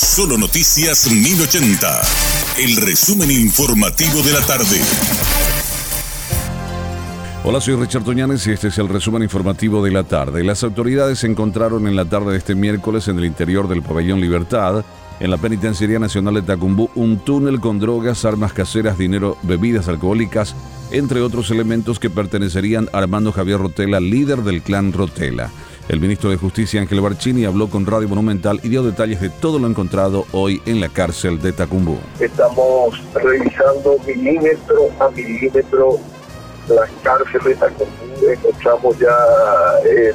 Solo Noticias 1080. El resumen informativo de la tarde. Hola, soy Richard Toñanes y este es el resumen informativo de la tarde. Las autoridades encontraron en la tarde de este miércoles en el interior del pabellón Libertad, en la Penitenciaría Nacional de Tacumbú, un túnel con drogas, armas caseras, dinero, bebidas alcohólicas, entre otros elementos que pertenecerían a Armando Javier Rotela, líder del clan Rotela. El ministro de Justicia Ángel Barcini habló con Radio Monumental y dio detalles de todo lo encontrado hoy en la cárcel de Tacumbú. Estamos revisando milímetro a milímetro las cárceles de Tacumbú. Encontramos ya el,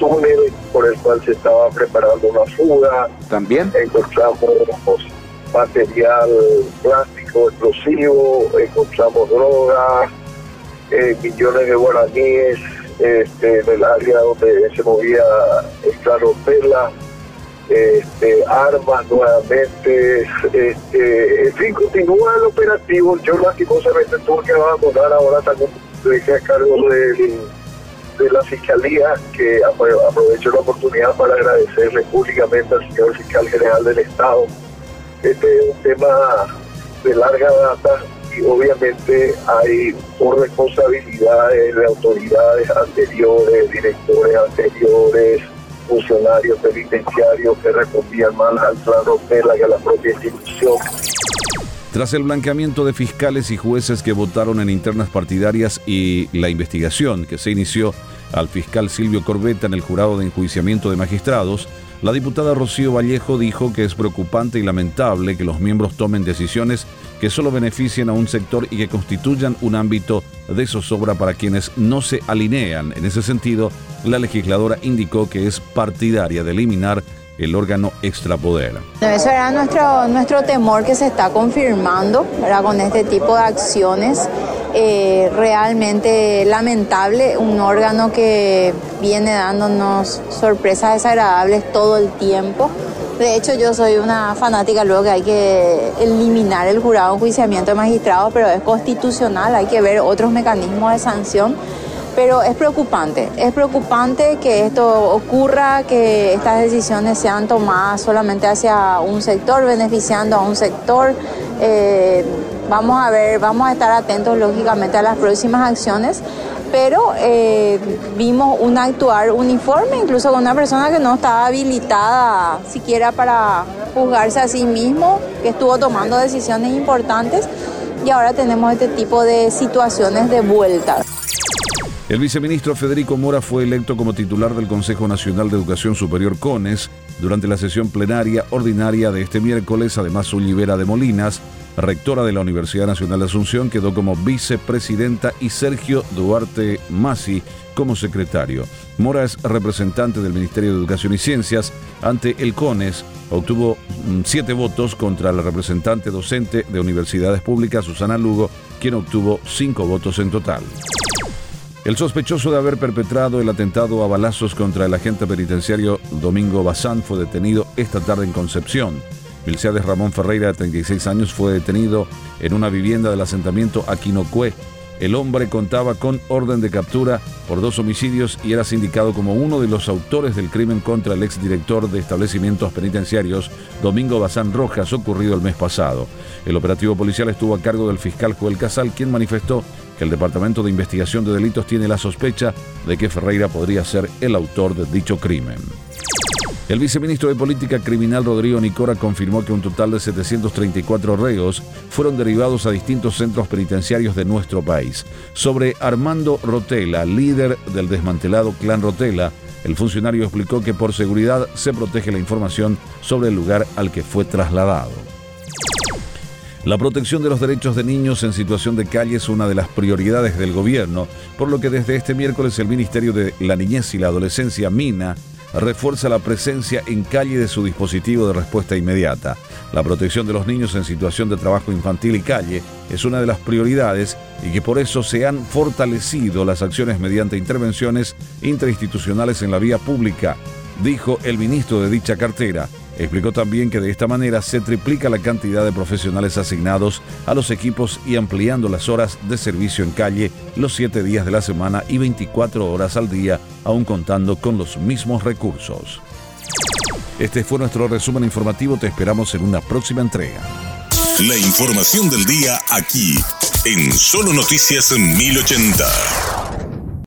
túnel por el cual se estaba preparando una fuga. También encontramos material plástico explosivo, encontramos drogas, eh, millones de guaraníes este, del área donde se movía el claro este, armas nuevamente, este, en fin, continúa el operativo. Yo lastimosamente tuve que abandonar ahora también dejé a cargo de, de la fiscalía, que aprovecho la oportunidad para agradecerle públicamente al señor fiscal general del Estado. Este es un tema de larga data y obviamente hay responsabilidades de autoridades anteriores, directores anteriores, funcionarios penitenciarios que respondían mal al plan Rotela y a la propia institución. Tras el blanqueamiento de fiscales y jueces que votaron en internas partidarias y la investigación que se inició al fiscal Silvio Corbeta en el jurado de enjuiciamiento de magistrados, la diputada Rocío Vallejo dijo que es preocupante y lamentable que los miembros tomen decisiones que solo beneficien a un sector y que constituyan un ámbito de zozobra para quienes no se alinean. En ese sentido, la legisladora indicó que es partidaria de eliminar el órgano extrapoder. Eso era nuestro, nuestro temor que se está confirmando con este tipo de acciones. Eh, realmente lamentable, un órgano que viene dándonos sorpresas desagradables todo el tiempo. De hecho, yo soy una fanática luego que hay que eliminar el jurado enjuiciamiento de magistrados, pero es constitucional, hay que ver otros mecanismos de sanción pero es preocupante, es preocupante que esto ocurra, que estas decisiones sean tomadas solamente hacia un sector, beneficiando a un sector. Eh, vamos a ver, vamos a estar atentos lógicamente a las próximas acciones, pero eh, vimos un actuar uniforme, incluso con una persona que no estaba habilitada siquiera para juzgarse a sí mismo, que estuvo tomando decisiones importantes y ahora tenemos este tipo de situaciones de vuelta. El viceministro Federico Mora fue electo como titular del Consejo Nacional de Educación Superior CONES durante la sesión plenaria ordinaria de este miércoles. Además, Olivera de Molinas, rectora de la Universidad Nacional de Asunción, quedó como vicepresidenta y Sergio Duarte Masi como secretario. Mora es representante del Ministerio de Educación y Ciencias ante el CONES. Obtuvo mm, siete votos contra la representante docente de universidades públicas, Susana Lugo, quien obtuvo cinco votos en total. El sospechoso de haber perpetrado el atentado a balazos contra el agente penitenciario Domingo Bazán fue detenido esta tarde en Concepción. Milciades Ramón Ferreira, de 36 años, fue detenido en una vivienda del asentamiento Aquinocué. El hombre contaba con orden de captura por dos homicidios y era sindicado como uno de los autores del crimen contra el exdirector de establecimientos penitenciarios, Domingo Bazán Rojas, ocurrido el mes pasado. El operativo policial estuvo a cargo del fiscal Joel Casal, quien manifestó que el Departamento de Investigación de Delitos tiene la sospecha de que Ferreira podría ser el autor de dicho crimen. El viceministro de Política Criminal Rodrigo Nicora confirmó que un total de 734 reos fueron derivados a distintos centros penitenciarios de nuestro país. Sobre Armando Rotela, líder del desmantelado Clan Rotela, el funcionario explicó que por seguridad se protege la información sobre el lugar al que fue trasladado. La protección de los derechos de niños en situación de calle es una de las prioridades del gobierno, por lo que desde este miércoles el Ministerio de la Niñez y la Adolescencia, MINA, refuerza la presencia en calle de su dispositivo de respuesta inmediata. La protección de los niños en situación de trabajo infantil y calle es una de las prioridades y que por eso se han fortalecido las acciones mediante intervenciones interinstitucionales en la vía pública, dijo el ministro de dicha cartera. Explicó también que de esta manera se triplica la cantidad de profesionales asignados a los equipos y ampliando las horas de servicio en calle los siete días de la semana y 24 horas al día, aún contando con los mismos recursos. Este fue nuestro resumen informativo. Te esperamos en una próxima entrega. La información del día aquí, en Solo Noticias 1080.